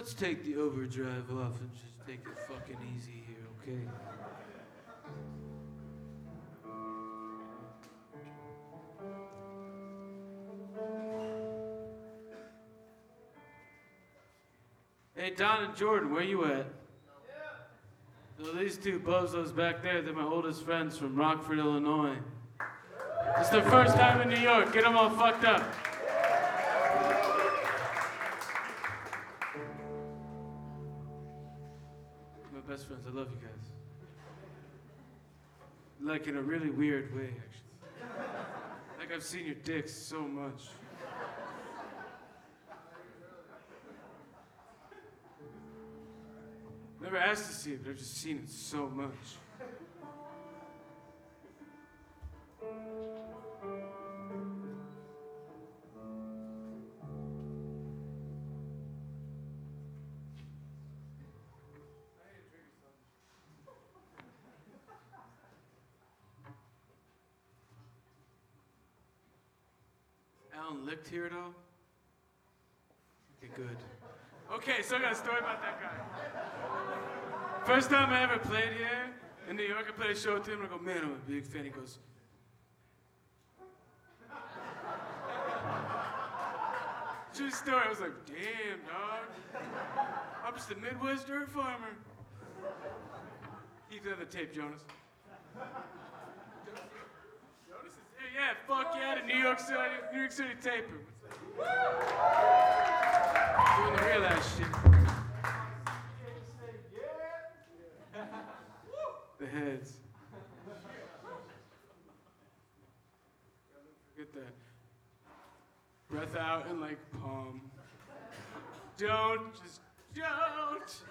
let's take the overdrive off and just take it fucking easy here, okay? Hey, Don and Jordan, where you at? So these two bozos back there, they're my oldest friends from Rockford, Illinois. It's their first time in New York. Get them all fucked up. Best friends, I love you guys. Like in a really weird way, actually. Like I've seen your dicks so much. Never asked to see it, but I've just seen it so much. Licked here at all? Okay, good. Okay, so I got a story about that guy. First time I ever played here in New York, I played a show with him, and I go, man, I'm a big fan. He goes, True story. I was like, damn, dog. I'm just a Midwest dirt farmer. He's on the tape, Jonas. Jonas is here. Yeah, fuck yeah, the New York City, New York City taper. Doing the real ass shit. The heads. Forget that. Breath out and like palm. Don't, just don't.